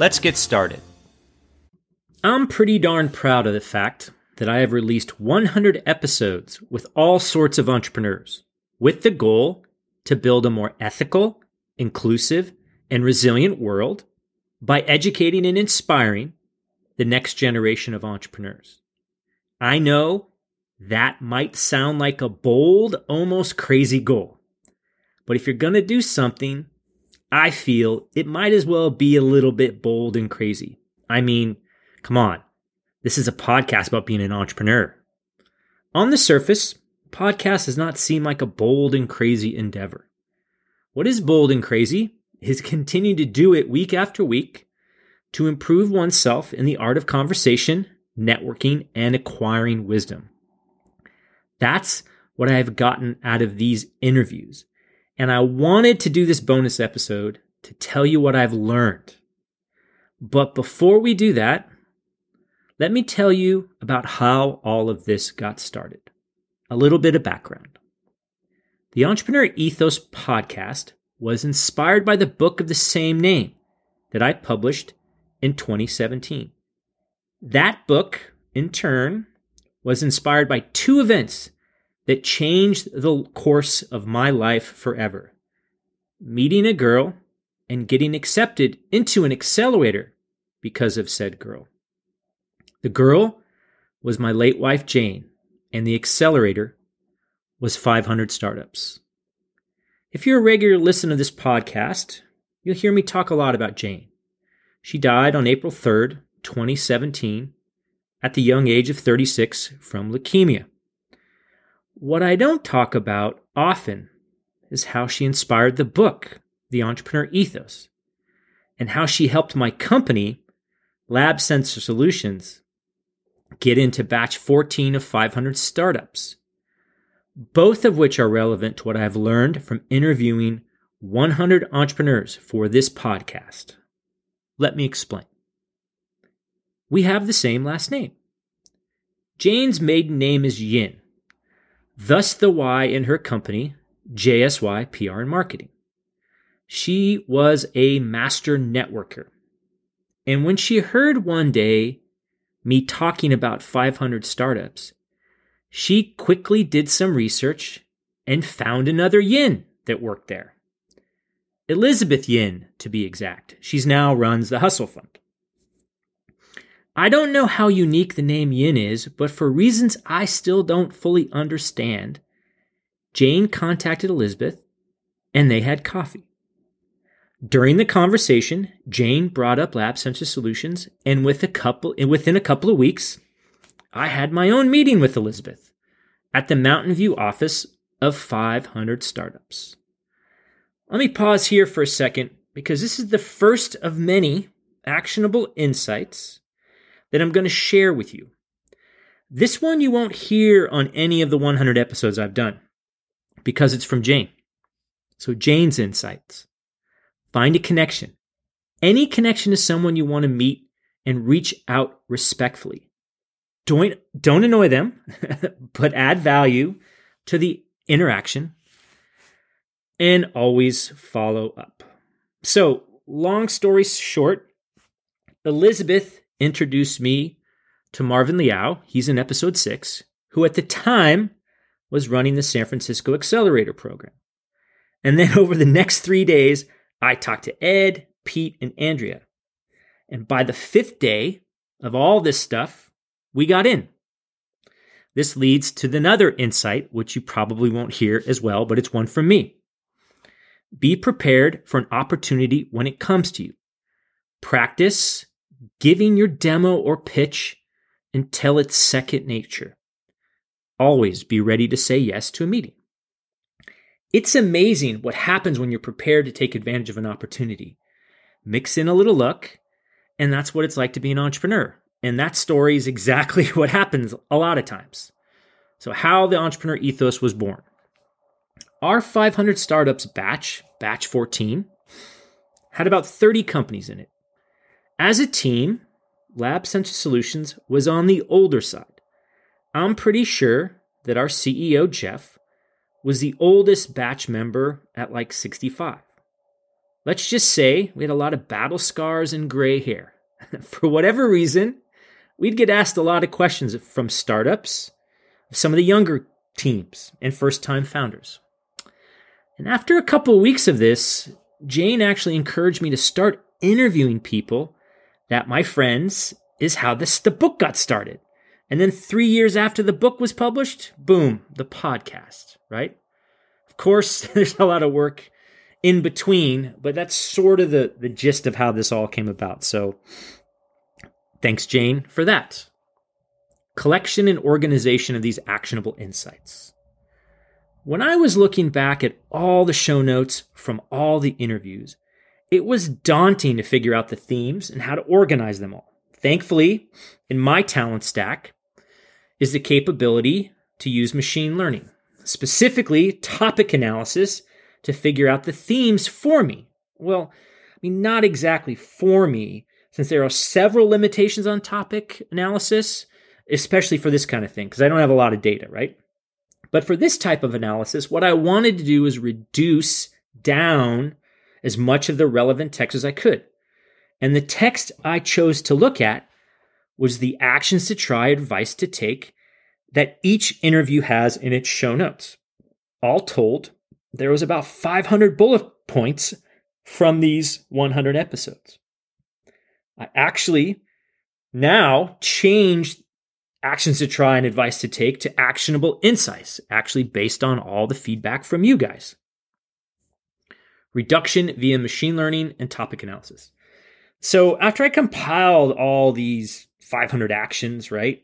Let's get started. I'm pretty darn proud of the fact that I have released 100 episodes with all sorts of entrepreneurs with the goal to build a more ethical, inclusive, and resilient world by educating and inspiring the next generation of entrepreneurs. I know that might sound like a bold, almost crazy goal. But if you're going to do something, I feel it might as well be a little bit bold and crazy. I mean, come on. This is a podcast about being an entrepreneur. On the surface, podcast does not seem like a bold and crazy endeavor. What is bold and crazy is continuing to do it week after week to improve oneself in the art of conversation networking, and acquiring wisdom. That's what I have gotten out of these interviews. And I wanted to do this bonus episode to tell you what I've learned. But before we do that, let me tell you about how all of this got started. A little bit of background. The Entrepreneur Ethos podcast was inspired by the book of the same name that I published in 2017. That book, in turn, was inspired by two events that changed the course of my life forever meeting a girl and getting accepted into an accelerator because of said girl. The girl was my late wife, Jane, and the accelerator was 500 startups. If you're a regular listener to this podcast, you'll hear me talk a lot about Jane. She died on April 3rd, 2017 at the young age of 36 from leukemia. What I don't talk about often is how she inspired the book, The Entrepreneur Ethos, and how she helped my company, Lab Sensor Solutions, get into batch 14 of 500 startups, both of which are relevant to what I've learned from interviewing 100 entrepreneurs for this podcast. Let me explain we have the same last name. Jane's maiden name is Yin, thus the Y in her company, JSY PR and Marketing. She was a master networker. And when she heard one day me talking about 500 startups, she quickly did some research and found another Yin that worked there. Elizabeth Yin, to be exact. She's now runs the Hustle Fund. I don't know how unique the name Yin is, but for reasons I still don't fully understand, Jane contacted Elizabeth and they had coffee. During the conversation, Jane brought up Lab Sensor Solutions, and with a couple, within a couple of weeks, I had my own meeting with Elizabeth at the Mountain View office of 500 startups. Let me pause here for a second because this is the first of many actionable insights that I'm going to share with you. This one you won't hear on any of the 100 episodes I've done because it's from Jane. So, Jane's insights. Find a connection. Any connection to someone you want to meet and reach out respectfully. Don't, don't annoy them, but add value to the interaction and always follow up. So, long story short, Elizabeth introduced me to Marvin Liao. He's in episode six, who at the time was running the San Francisco Accelerator program. And then over the next three days, I talked to Ed, Pete, and Andrea. And by the fifth day of all this stuff, we got in. This leads to another insight, which you probably won't hear as well, but it's one from me. Be prepared for an opportunity when it comes to you. Practice giving your demo or pitch until it's second nature. Always be ready to say yes to a meeting. It's amazing what happens when you're prepared to take advantage of an opportunity. Mix in a little luck, And that's what it's like to be an entrepreneur. And that story is exactly what happens a lot of times. So, how the entrepreneur ethos was born. Our 500 startups batch, batch 14, had about 30 companies in it. As a team, Lab Sensor Solutions was on the older side. I'm pretty sure that our CEO, Jeff, was the oldest batch member at like 65. Let's just say we had a lot of battle scars and gray hair. For whatever reason, we'd get asked a lot of questions from startups, some of the younger teams, and first time founders. And after a couple of weeks of this, Jane actually encouraged me to start interviewing people that my friends is how this the book got started. And then 3 years after the book was published, boom, the podcast, right? Of course, there's a lot of work in between, but that's sort of the the gist of how this all came about. So thanks Jane for that. Collection and organization of these actionable insights. When I was looking back at all the show notes from all the interviews, it was daunting to figure out the themes and how to organize them all. Thankfully, in my talent stack is the capability to use machine learning, specifically topic analysis to figure out the themes for me. Well, I mean, not exactly for me, since there are several limitations on topic analysis, especially for this kind of thing, because I don't have a lot of data, right? But for this type of analysis, what I wanted to do was reduce down as much of the relevant text as I could. And the text I chose to look at was the actions to try, advice to take that each interview has in its show notes. All told, there was about 500 bullet points from these 100 episodes. I actually now changed actions to try and advice to take to actionable insights, actually based on all the feedback from you guys. Reduction via machine learning and topic analysis. So after I compiled all these 500 actions, right?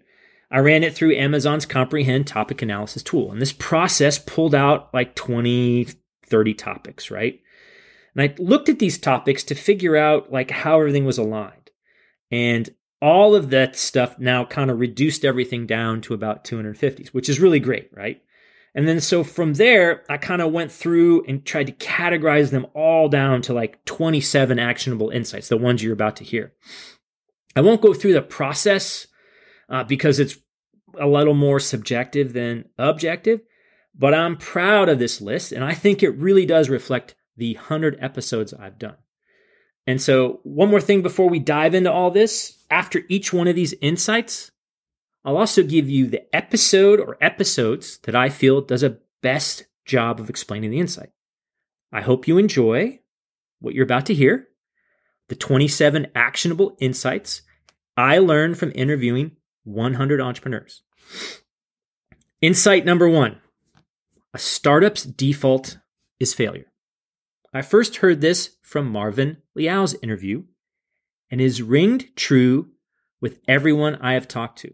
I ran it through Amazon's Comprehend topic analysis tool. And this process pulled out like 20, 30 topics, right? And I looked at these topics to figure out like how everything was aligned. And all of that stuff now kind of reduced everything down to about 250s, which is really great, right? And then so from there, I kind of went through and tried to categorize them all down to like 27 actionable insights, the ones you're about to hear. I won't go through the process uh, because it's a little more subjective than objective. But I'm proud of this list, and I think it really does reflect the 100 episodes I've done. And so, one more thing before we dive into all this after each one of these insights, I'll also give you the episode or episodes that I feel does a best job of explaining the insight. I hope you enjoy what you're about to hear the 27 actionable insights I learned from interviewing 100 entrepreneurs. Insight number one a startup's default is failure. I first heard this from Marvin Liao's interview and is ringed true with everyone I have talked to.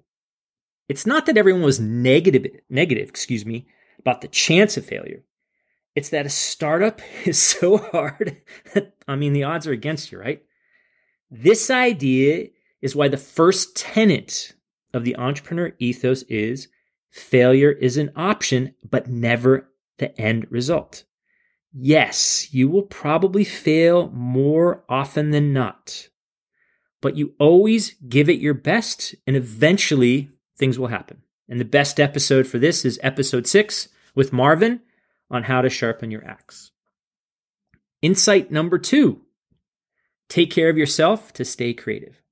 It's not that everyone was negative, negative, excuse me, about the chance of failure. It's that a startup is so hard. I mean, the odds are against you, right? This idea is why the first tenet of the entrepreneur ethos is failure is an option, but never the end result. Yes, you will probably fail more often than not, but you always give it your best and eventually things will happen. And the best episode for this is episode six with Marvin on how to sharpen your axe. Insight number two take care of yourself to stay creative.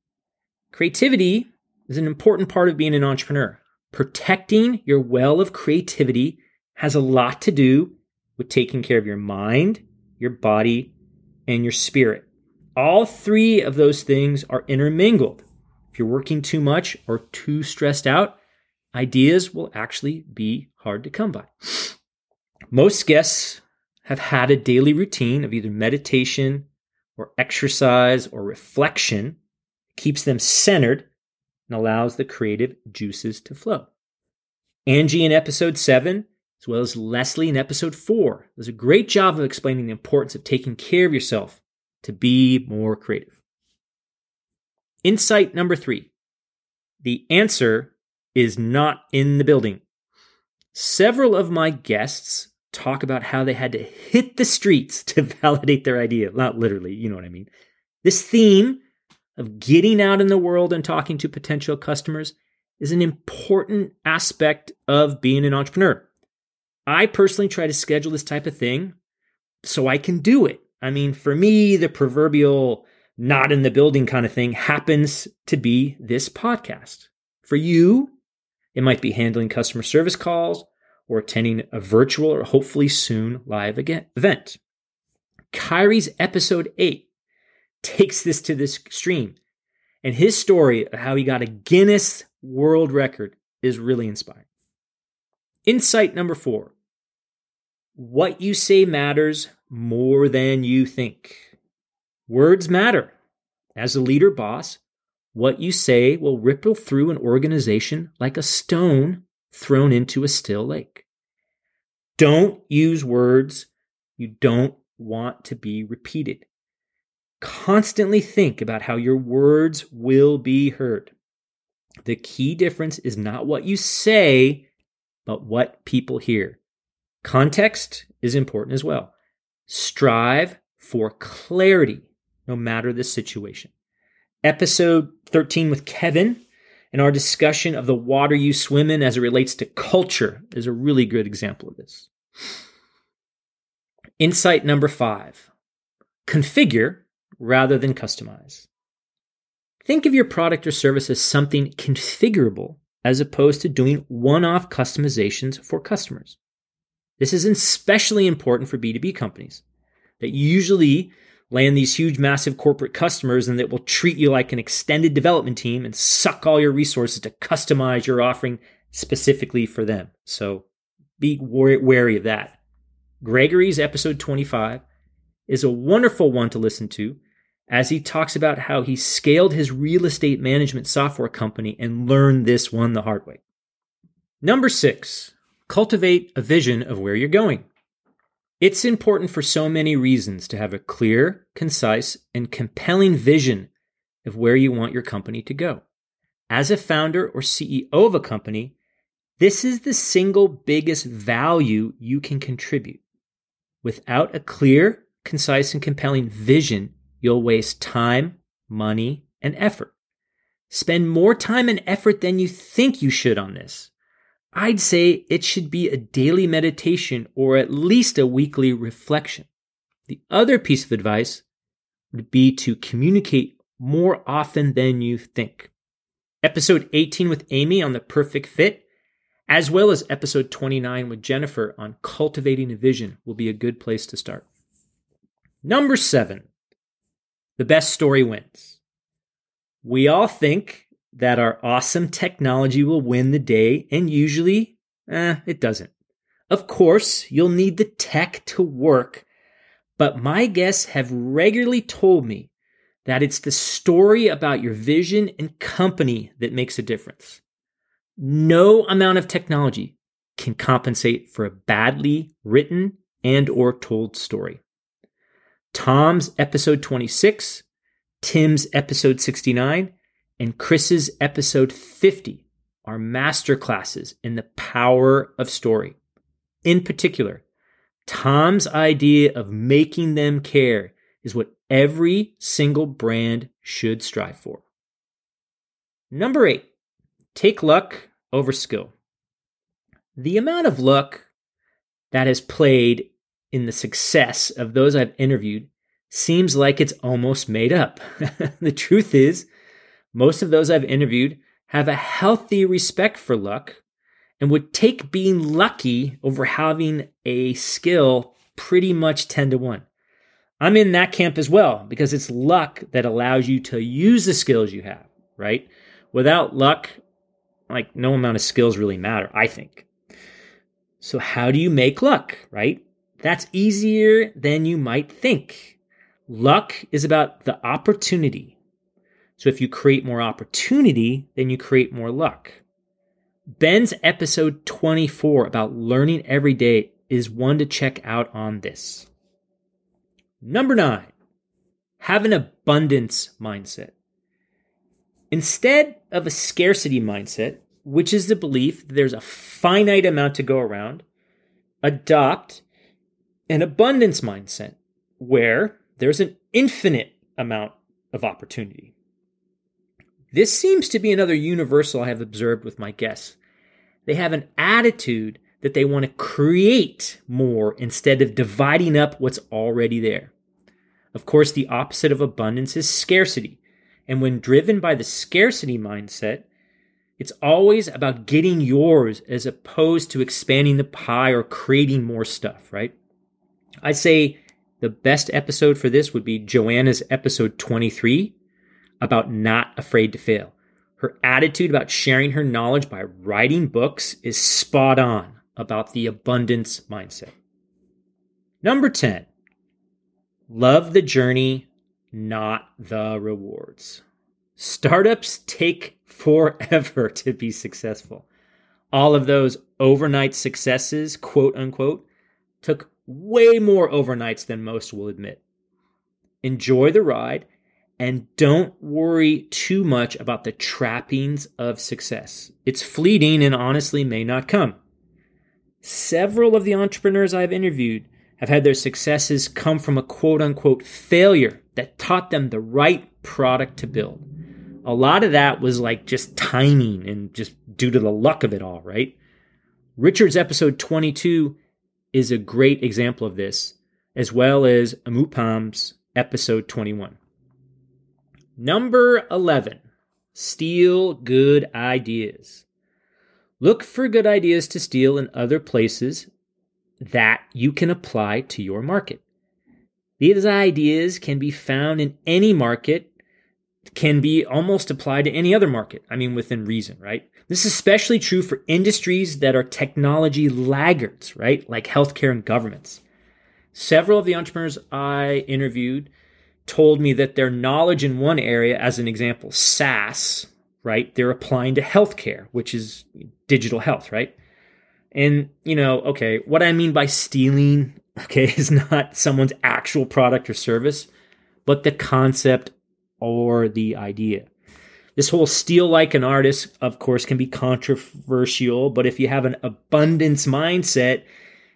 Creativity is an important part of being an entrepreneur. Protecting your well of creativity has a lot to do with taking care of your mind, your body, and your spirit. All three of those things are intermingled. If you're working too much or too stressed out, ideas will actually be hard to come by. Most guests have had a daily routine of either meditation or exercise or reflection keeps them centered and allows the creative juices to flow. Angie in episode 7, as well as Leslie in episode 4, does a great job of explaining the importance of taking care of yourself to be more creative. Insight number three the answer is not in the building. Several of my guests talk about how they had to hit the streets to validate their idea. Not literally, you know what I mean. This theme of getting out in the world and talking to potential customers is an important aspect of being an entrepreneur. I personally try to schedule this type of thing so I can do it. I mean, for me, the proverbial not in the building kind of thing happens to be this podcast. For you, it might be handling customer service calls or attending a virtual or hopefully soon live event. Kyrie's episode 8 takes this to this extreme, and his story of how he got a Guinness World Record is really inspiring. Insight number four what you say matters more than you think. Words matter. As a leader boss, what you say will ripple through an organization like a stone thrown into a still lake. Don't use words you don't want to be repeated. Constantly think about how your words will be heard. The key difference is not what you say, but what people hear. Context is important as well. Strive for clarity no matter the situation. Episode 13 with Kevin and our discussion of the water you swim in as it relates to culture is a really good example of this. Insight number five configure rather than customize. Think of your product or service as something configurable as opposed to doing one off customizations for customers. This is especially important for B2B companies that usually land these huge, massive corporate customers and that will treat you like an extended development team and suck all your resources to customize your offering specifically for them. So be wary of that. Gregory's episode 25 is a wonderful one to listen to as he talks about how he scaled his real estate management software company and learned this one the hard way. Number six, cultivate a vision of where you're going. It's important for so many reasons to have a clear, concise, and compelling vision of where you want your company to go. As a founder or CEO of a company, this is the single biggest value you can contribute. Without a clear, concise, and compelling vision, you'll waste time, money, and effort. Spend more time and effort than you think you should on this. I'd say it should be a daily meditation or at least a weekly reflection. The other piece of advice would be to communicate more often than you think. Episode 18 with Amy on the perfect fit, as well as episode 29 with Jennifer on cultivating a vision, will be a good place to start. Number seven, the best story wins. We all think that our awesome technology will win the day, and usually, eh, it doesn't. Of course, you'll need the tech to work, but my guests have regularly told me that it's the story about your vision and company that makes a difference. No amount of technology can compensate for a badly written and or told story. Tom's episode 26, Tim's episode 69, and Chris's episode 50 are masterclasses in the power of story. In particular, Tom's idea of making them care is what every single brand should strive for. Number eight, take luck over skill. The amount of luck that has played in the success of those I've interviewed seems like it's almost made up. the truth is, most of those I've interviewed have a healthy respect for luck and would take being lucky over having a skill pretty much 10 to 1. I'm in that camp as well because it's luck that allows you to use the skills you have, right? Without luck, like no amount of skills really matter, I think. So, how do you make luck, right? That's easier than you might think. Luck is about the opportunity so if you create more opportunity, then you create more luck. Ben's episode 24 about learning every day is one to check out on this. Number nine, have an abundance mindset. Instead of a scarcity mindset, which is the belief that there's a finite amount to go around, adopt an abundance mindset where there's an infinite amount of opportunity. This seems to be another universal I have observed with my guests. They have an attitude that they want to create more instead of dividing up what's already there. Of course, the opposite of abundance is scarcity. And when driven by the scarcity mindset, it's always about getting yours as opposed to expanding the pie or creating more stuff, right? I'd say the best episode for this would be Joanna's episode 23 about not afraid to fail. Her attitude about sharing her knowledge by writing books is spot on about the abundance mindset. Number 10, love the journey, not the rewards. Startups take forever to be successful. All of those overnight successes, quote unquote, took way more overnights than most will admit. Enjoy the ride and don't worry too much about the trappings of success. It's fleeting and honestly may not come. Several of the entrepreneurs I've interviewed have had their successes come from a quote unquote failure that taught them the right product to build. A lot of that was like just timing and just due to the luck of it all, right? Richard's episode 22 is a great example of this, as well as Anupam's episode 21. Number 11, steal good ideas. Look for good ideas to steal in other places that you can apply to your market. These ideas can be found in any market, can be almost applied to any other market. I mean, within reason, right? This is especially true for industries that are technology laggards, right? Like healthcare and governments. Several of the entrepreneurs I interviewed told me that their knowledge in one area, as an example, SaaS, right? They're applying to healthcare, which is digital health, right? And, you know, okay, what I mean by stealing, okay, is not someone's actual product or service, but the concept or the idea. This whole steal like an artist, of course, can be controversial, but if you have an abundance mindset,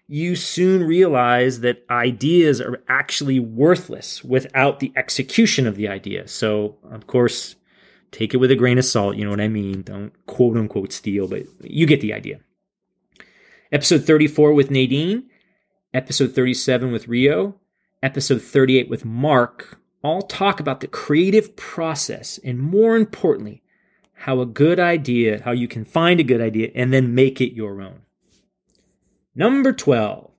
you soon realize that ideas are actually worthless without the execution of the idea. So, of course, take it with a grain of salt. You know what I mean? Don't quote unquote steal, but you get the idea. Episode 34 with Nadine, episode 37 with Rio, episode 38 with Mark all talk about the creative process and more importantly, how a good idea, how you can find a good idea and then make it your own. Number 12.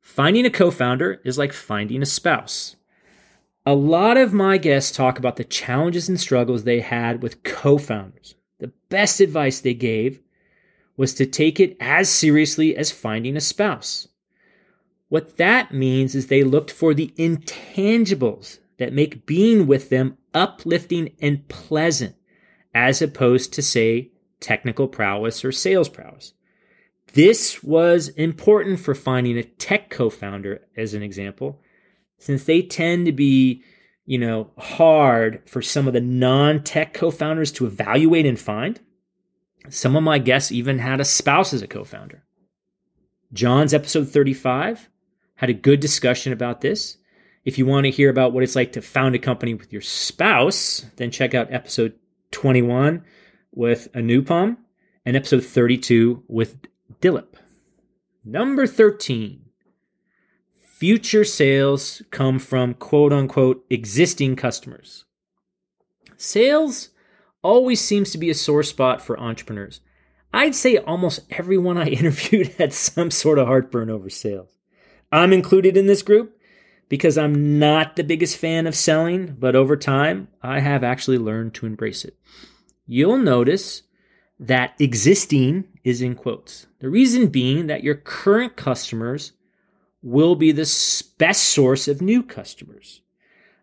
Finding a co founder is like finding a spouse. A lot of my guests talk about the challenges and struggles they had with co founders. The best advice they gave was to take it as seriously as finding a spouse. What that means is they looked for the intangibles that make being with them uplifting and pleasant, as opposed to, say, technical prowess or sales prowess. This was important for finding a tech co founder, as an example, since they tend to be, you know, hard for some of the non tech co founders to evaluate and find. Some of my guests even had a spouse as a co founder. John's episode 35 had a good discussion about this. If you want to hear about what it's like to found a company with your spouse, then check out episode 21 with Anupam and episode 32 with Dilip. Number 13. Future sales come from quote unquote existing customers. Sales always seems to be a sore spot for entrepreneurs. I'd say almost everyone I interviewed had some sort of heartburn over sales. I'm included in this group because I'm not the biggest fan of selling, but over time, I have actually learned to embrace it. You'll notice that existing is in quotes. The reason being that your current customers will be the best source of new customers.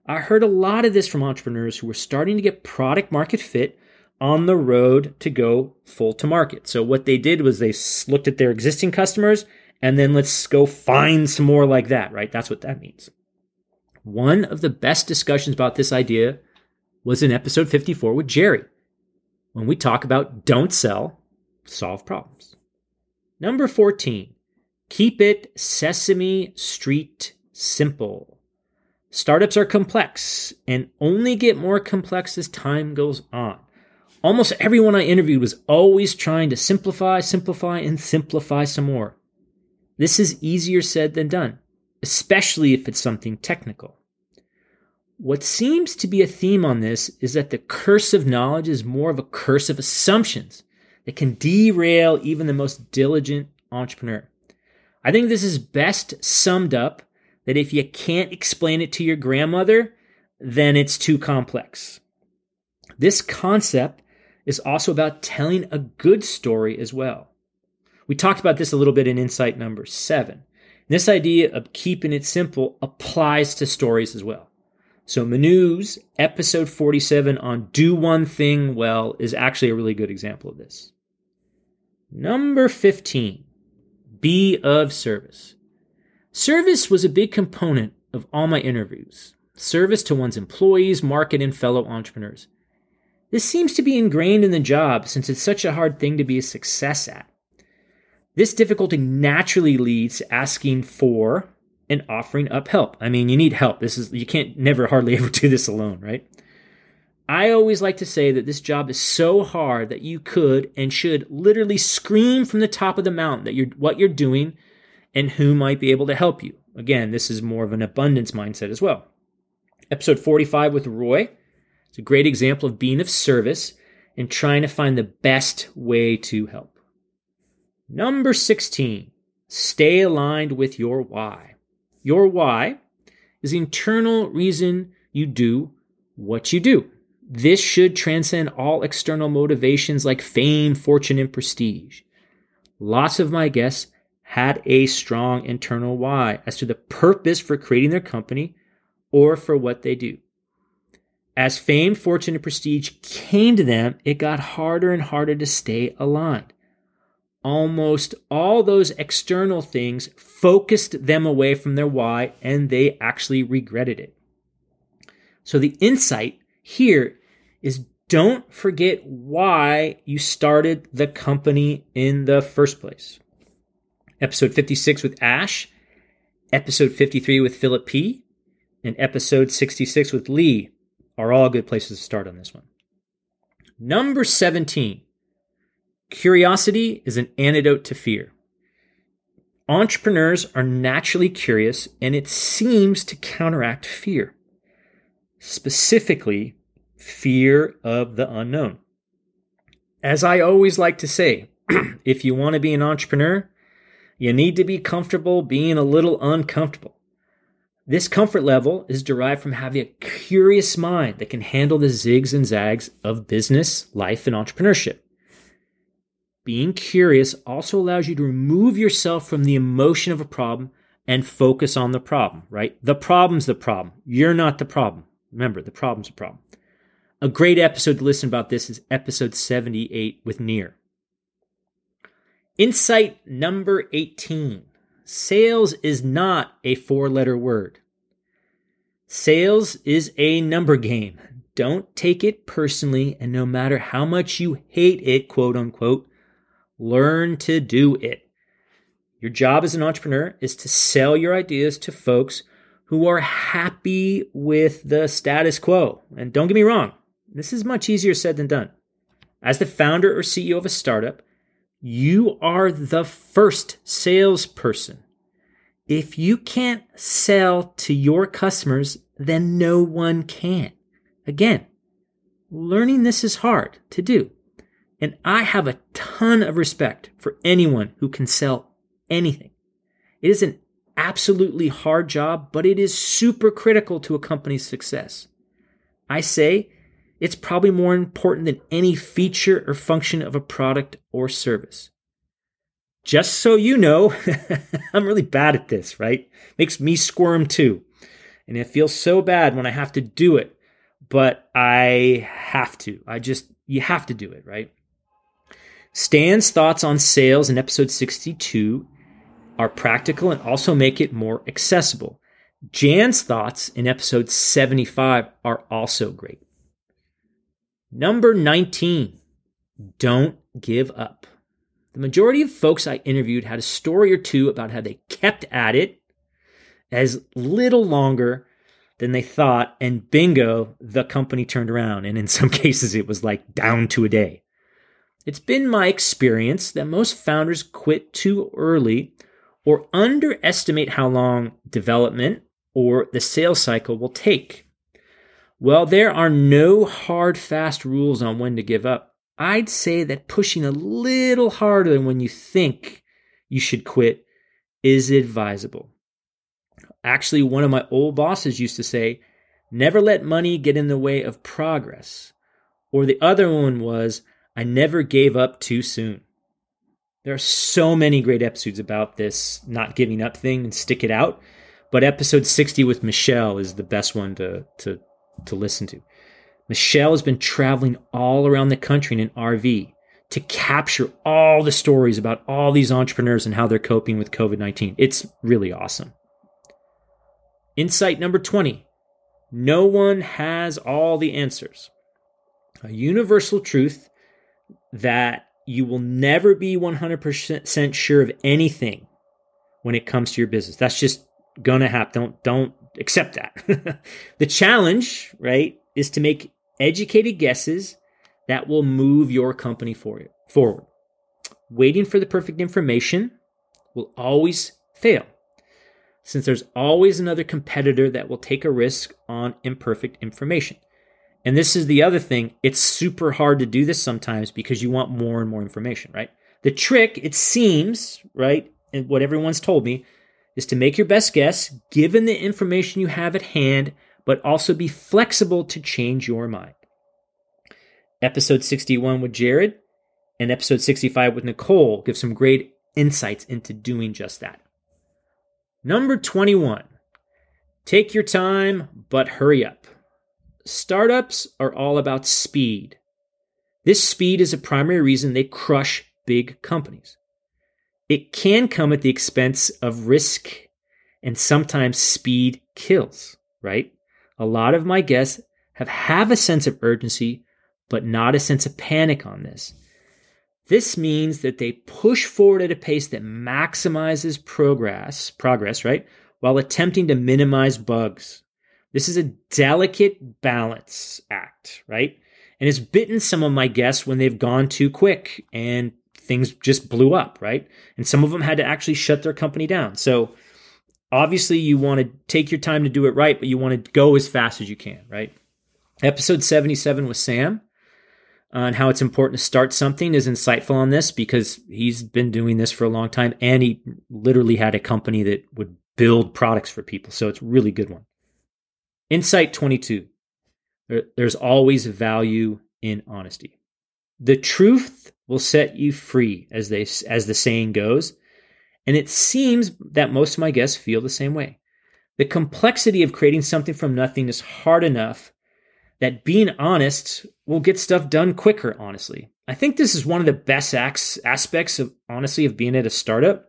I heard a lot of this from entrepreneurs who were starting to get product market fit on the road to go full to market. So what they did was they looked at their existing customers and then let's go find some more like that, right? That's what that means. One of the best discussions about this idea was in episode 54 with Jerry when we talk about don't sell, solve problems. Number 14, keep it Sesame Street simple. Startups are complex and only get more complex as time goes on. Almost everyone I interviewed was always trying to simplify, simplify, and simplify some more. This is easier said than done, especially if it's something technical. What seems to be a theme on this is that the curse of knowledge is more of a curse of assumptions that can derail even the most diligent entrepreneur. I think this is best summed up that if you can't explain it to your grandmother, then it's too complex. This concept is also about telling a good story as well. We talked about this a little bit in insight number seven. This idea of keeping it simple applies to stories as well. So Manu's episode 47 on do one thing well is actually a really good example of this. Number 15, be of service. Service was a big component of all my interviews. Service to one's employees, market, and fellow entrepreneurs. This seems to be ingrained in the job since it's such a hard thing to be a success at. This difficulty naturally leads to asking for and offering up help. I mean, you need help. This is you can't never hardly ever do this alone, right? I always like to say that this job is so hard that you could and should literally scream from the top of the mountain that you're what you're doing and who might be able to help you. Again, this is more of an abundance mindset as well. Episode 45 with Roy. It's a great example of being of service and trying to find the best way to help. Number 16, stay aligned with your why. Your why is the internal reason you do what you do. This should transcend all external motivations like fame, fortune, and prestige. Lots of my guests had a strong internal why as to the purpose for creating their company or for what they do. As fame, fortune, and prestige came to them, it got harder and harder to stay aligned almost all those external things focused them away from their why and they actually regretted it. So the insight here is don't forget why you started the company in the first place. Episode 56 with Ash, episode 53 with Philip P, and episode 66 with Lee are all good places to start on this one. Number 17 Curiosity is an antidote to fear. Entrepreneurs are naturally curious, and it seems to counteract fear, specifically, fear of the unknown. As I always like to say, if you want to be an entrepreneur, you need to be comfortable being a little uncomfortable. This comfort level is derived from having a curious mind that can handle the zigs and zags of business, life, and entrepreneurship. Being curious also allows you to remove yourself from the emotion of a problem and focus on the problem, right? The problem's the problem. You're not the problem. Remember, the problem's a problem. A great episode to listen about this is episode 78 with Nir. Insight number 18. Sales is not a four letter word. Sales is a number game. Don't take it personally, and no matter how much you hate it, quote unquote, Learn to do it. Your job as an entrepreneur is to sell your ideas to folks who are happy with the status quo. And don't get me wrong, this is much easier said than done. As the founder or CEO of a startup, you are the first salesperson. If you can't sell to your customers, then no one can. Again, learning this is hard to do. And I have a ton of respect for anyone who can sell anything. It is an absolutely hard job, but it is super critical to a company's success. I say it's probably more important than any feature or function of a product or service. Just so you know, I'm really bad at this, right? Makes me squirm too. And it feels so bad when I have to do it, but I have to. I just, you have to do it, right? Stan's thoughts on sales in episode 62 are practical and also make it more accessible. Jan's thoughts in episode 75 are also great. Number 19, don't give up. The majority of folks I interviewed had a story or two about how they kept at it as little longer than they thought, and bingo, the company turned around. And in some cases, it was like down to a day. It's been my experience that most founders quit too early or underestimate how long development or the sales cycle will take. Well, there are no hard, fast rules on when to give up. I'd say that pushing a little harder than when you think you should quit is advisable. Actually, one of my old bosses used to say, never let money get in the way of progress. Or the other one was, I never gave up too soon. There are so many great episodes about this not giving up thing and stick it out. But episode 60 with Michelle is the best one to, to, to listen to. Michelle has been traveling all around the country in an RV to capture all the stories about all these entrepreneurs and how they're coping with COVID 19. It's really awesome. Insight number 20 No one has all the answers. A universal truth that you will never be 100% sure of anything when it comes to your business. That's just going to happen. Don't don't accept that. the challenge, right, is to make educated guesses that will move your company forward. Forward. Waiting for the perfect information will always fail, since there's always another competitor that will take a risk on imperfect information. And this is the other thing, it's super hard to do this sometimes because you want more and more information, right? The trick, it seems, right, and what everyone's told me, is to make your best guess given the information you have at hand but also be flexible to change your mind. Episode 61 with Jared and episode 65 with Nicole give some great insights into doing just that. Number 21 Take your time, but hurry up. Startups are all about speed. This speed is a primary reason they crush big companies. It can come at the expense of risk, and sometimes speed kills, right? A lot of my guests have have a sense of urgency, but not a sense of panic on this. This means that they push forward at a pace that maximizes progress, progress, right? While attempting to minimize bugs. This is a delicate balance act, right? And it's bitten some of my guests when they've gone too quick and things just blew up, right? And some of them had to actually shut their company down. So obviously you want to take your time to do it right, but you want to go as fast as you can, right? Episode 77 with Sam on how it's important to start something is insightful on this because he's been doing this for a long time and he literally had a company that would build products for people. So it's a really good one. Insight 22. There's always value in honesty. The truth will set you free, as they as the saying goes. And it seems that most of my guests feel the same way. The complexity of creating something from nothing is hard enough that being honest will get stuff done quicker, honestly. I think this is one of the best aspects of honestly of being at a startup.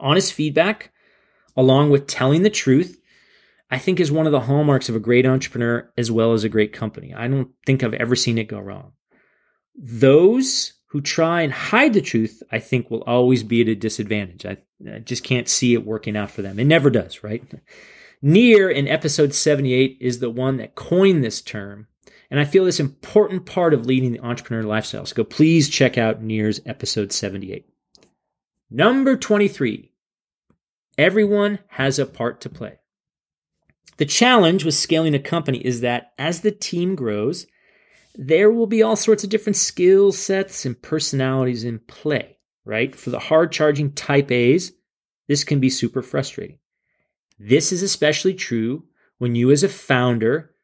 Honest feedback, along with telling the truth, I think is one of the hallmarks of a great entrepreneur as well as a great company. I don't think I've ever seen it go wrong. Those who try and hide the truth, I think will always be at a disadvantage. I, I, just can't see it working out for them. It never does, right? Nir in episode 78 is the one that coined this term. And I feel this important part of leading the entrepreneur lifestyle. So go please check out Nir's episode 78. Number 23. Everyone has a part to play. The challenge with scaling a company is that as the team grows, there will be all sorts of different skill sets and personalities in play, right? For the hard charging type A's, this can be super frustrating. This is especially true when you, as a founder,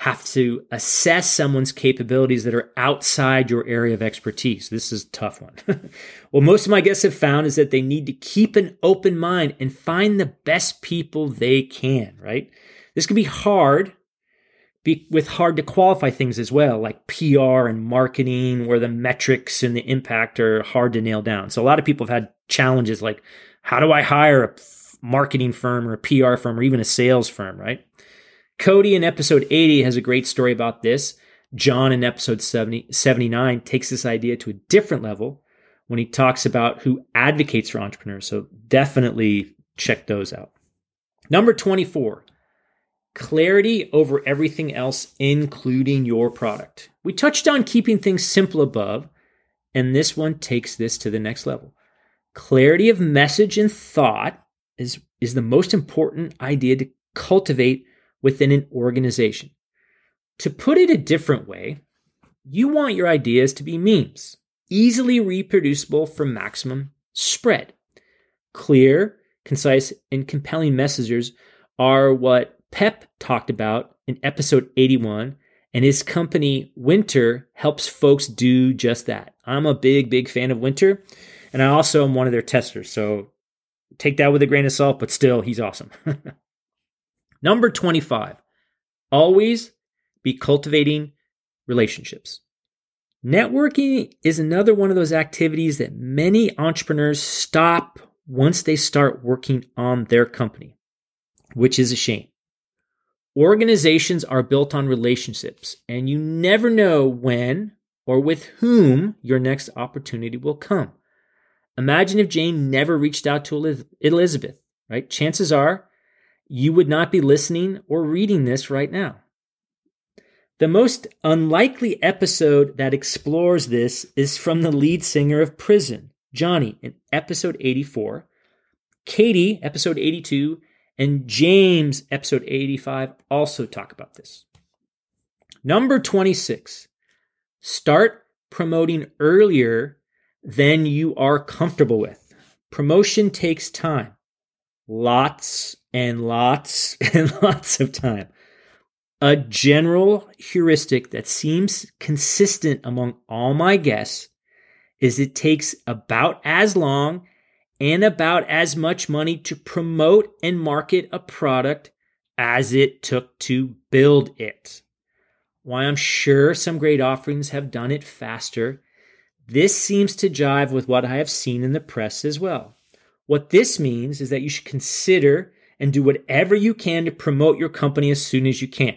have to assess someone's capabilities that are outside your area of expertise. This is a tough one. what most of my guests have found is that they need to keep an open mind and find the best people they can, right? This can be hard be with hard to qualify things as well, like PR and marketing, where the metrics and the impact are hard to nail down. So a lot of people have had challenges like, how do I hire a marketing firm or a PR firm or even a sales firm, right? Cody in episode 80 has a great story about this. John in episode 70, 79 takes this idea to a different level when he talks about who advocates for entrepreneurs. So definitely check those out. Number 24, clarity over everything else, including your product. We touched on keeping things simple above, and this one takes this to the next level. Clarity of message and thought is, is the most important idea to cultivate within an organization. To put it a different way, you want your ideas to be memes, easily reproducible for maximum spread. Clear, concise, and compelling messages are what Pep talked about in episode 81, and his company Wynter helps folks do just that. I'm a big, big fan of Wynter, and I also am one of their testers, so take that with a grain of salt, but still, he's awesome. Number 25, always be cultivating relationships. Networking is another one of those activities that many entrepreneurs stop once they start working on their company, which is a shame. Organizations are built on relationships, and you never know when or with whom your next opportunity will come. Imagine if Jane never reached out to Elizabeth, right? Chances are you would not be listening or reading this right now. The most unlikely episode that explores this is from the lead singer of Prison, Johnny, in episode 84, Katie, episode 82, and James, episode 85, also talk about this. Number 26, start promoting earlier than you are comfortable with. Promotion takes time, lots and lots and lots of time. A general heuristic that seems consistent among all my guests is it takes about as long and about as much money to promote and market a product as it took to build it. While I'm sure some great offerings have done it faster, this seems to jive with what I have seen in the press as well. What this means is that you should consider and do whatever you can to promote your company as soon as you can.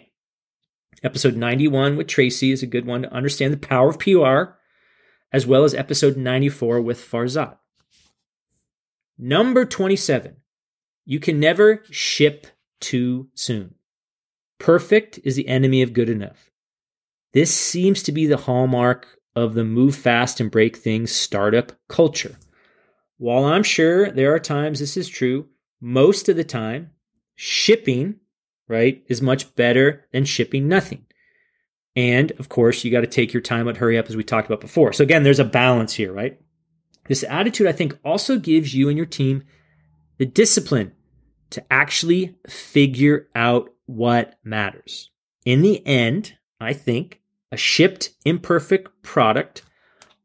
Episode 91 with Tracy is a good one to understand the power of PR, as well as episode 94 with Farzad. Number 27. You can never ship too soon. Perfect is the enemy of good enough. This seems to be the hallmark of the move fast and break things startup culture. While I'm sure there are times this is true, most of the time, shipping, right, is much better than shipping nothing. And of course, you got to take your time and hurry up as we talked about before. So again, there's a balance here, right? This attitude, I think, also gives you and your team the discipline to actually figure out what matters. In the end, I think a shipped imperfect product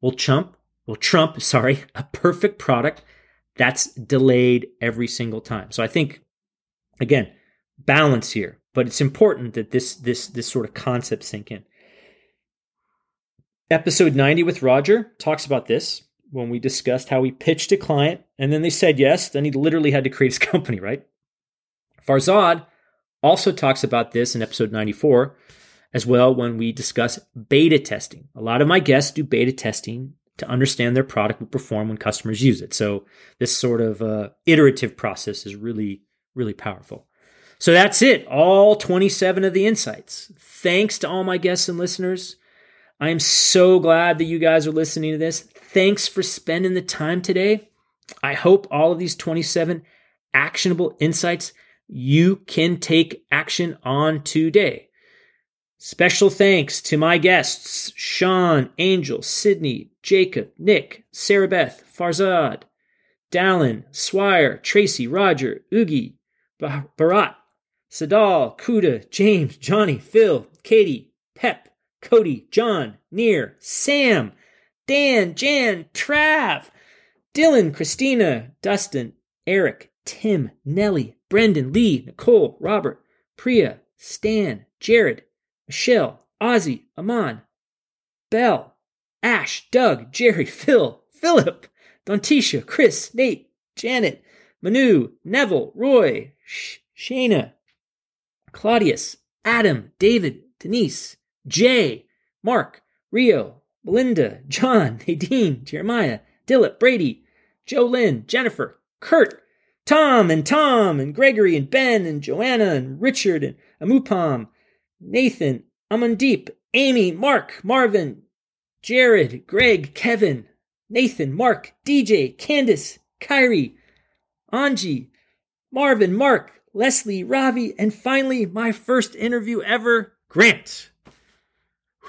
will trump will trump, sorry, a perfect product that's delayed every single time. So I think again, balance here, but it's important that this this this sort of concept sink in. Episode 90 with Roger talks about this when we discussed how he pitched a client and then they said yes, then he literally had to create his company, right? Farzad also talks about this in episode 94 as well when we discuss beta testing. A lot of my guests do beta testing to understand their product will perform when customers use it. So this sort of uh, iterative process is really, really powerful. So that's it, all 27 of the insights. Thanks to all my guests and listeners. I am so glad that you guys are listening to this. Thanks for spending the time today. I hope all of these 27 actionable insights you can take action on today. Special thanks to my guests Sean, Angel, Sydney, Jacob, Nick, Sarah Beth, Farzad, Dallin, Swire, Tracy, Roger, Oogie, Barat, Sadal, Kuda, James, Johnny, Phil, Katie, Pep, Cody, John, Nir, Sam, Dan, Jan, Trav, Dylan, Christina, Dustin, Eric, Tim, Nellie, Brendan, Lee, Nicole, Robert, Priya, Stan, Jared, Michelle, Ozzy, Amon, Bell, Ash, Doug, Jerry, Phil, Philip, Dontisha, Chris, Nate, Janet, Manu, Neville, Roy, Sh- Shayna, Claudius, Adam, David, Denise, Jay, Mark, Rio, Belinda, John, Nadine, Jeremiah, Dillip, Brady, Joe Lynn, Jennifer, Kurt, Tom and Tom and Gregory and Ben and Joanna and Richard and Amupam, Nathan, Amandeep, Amy, Mark, Marvin, Jared, Greg, Kevin, Nathan, Mark, DJ, Candace, Kyrie, Anji, Marvin, Mark, Leslie, Ravi, and finally, my first interview ever, Grant.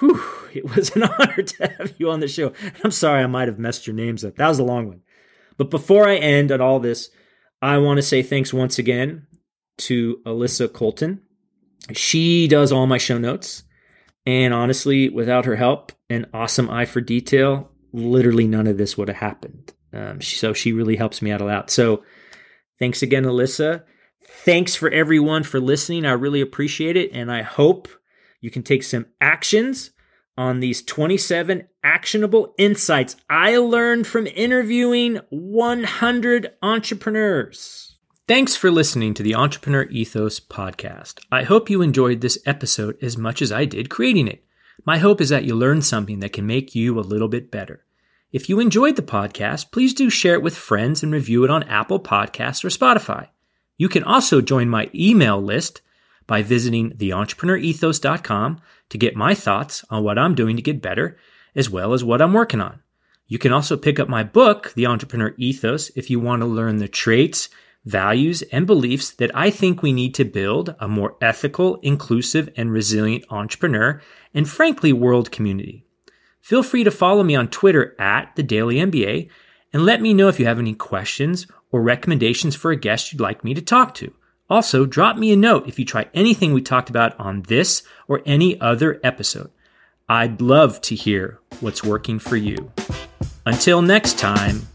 Whew, it was an honor to have you on the show. I'm sorry I might have messed your names up. That was a long one. But before I end on all this, I want to say thanks once again to Alyssa Colton. She does all my show notes. And honestly, without her help and awesome eye for detail, literally none of this would have happened. Um, so she really helps me out a lot. So thanks again, Alyssa. Thanks for everyone for listening. I really appreciate it. And I hope you can take some actions on these 27 actionable insights I learned from interviewing 100 entrepreneurs. Thanks for listening to the Entrepreneur Ethos podcast. I hope you enjoyed this episode as much as I did creating it. My hope is that you learned something that can make you a little bit better. If you enjoyed the podcast, please do share it with friends and review it on Apple Podcasts or Spotify. You can also join my email list by visiting theentrepreneurethos.com to get my thoughts on what I'm doing to get better, as well as what I'm working on. You can also pick up my book, The Entrepreneur Ethos, if you want to learn the traits, values, and beliefs that I think we need to build a more ethical, inclusive, and resilient entrepreneur and frankly, world community. Feel free to follow me on Twitter at the Daily MBA and let me know if you have any questions or recommendations for a guest you'd like me to talk to. Also, drop me a note if you try anything we talked about on this or any other episode. I'd love to hear what's working for you. Until next time,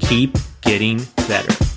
keep getting better.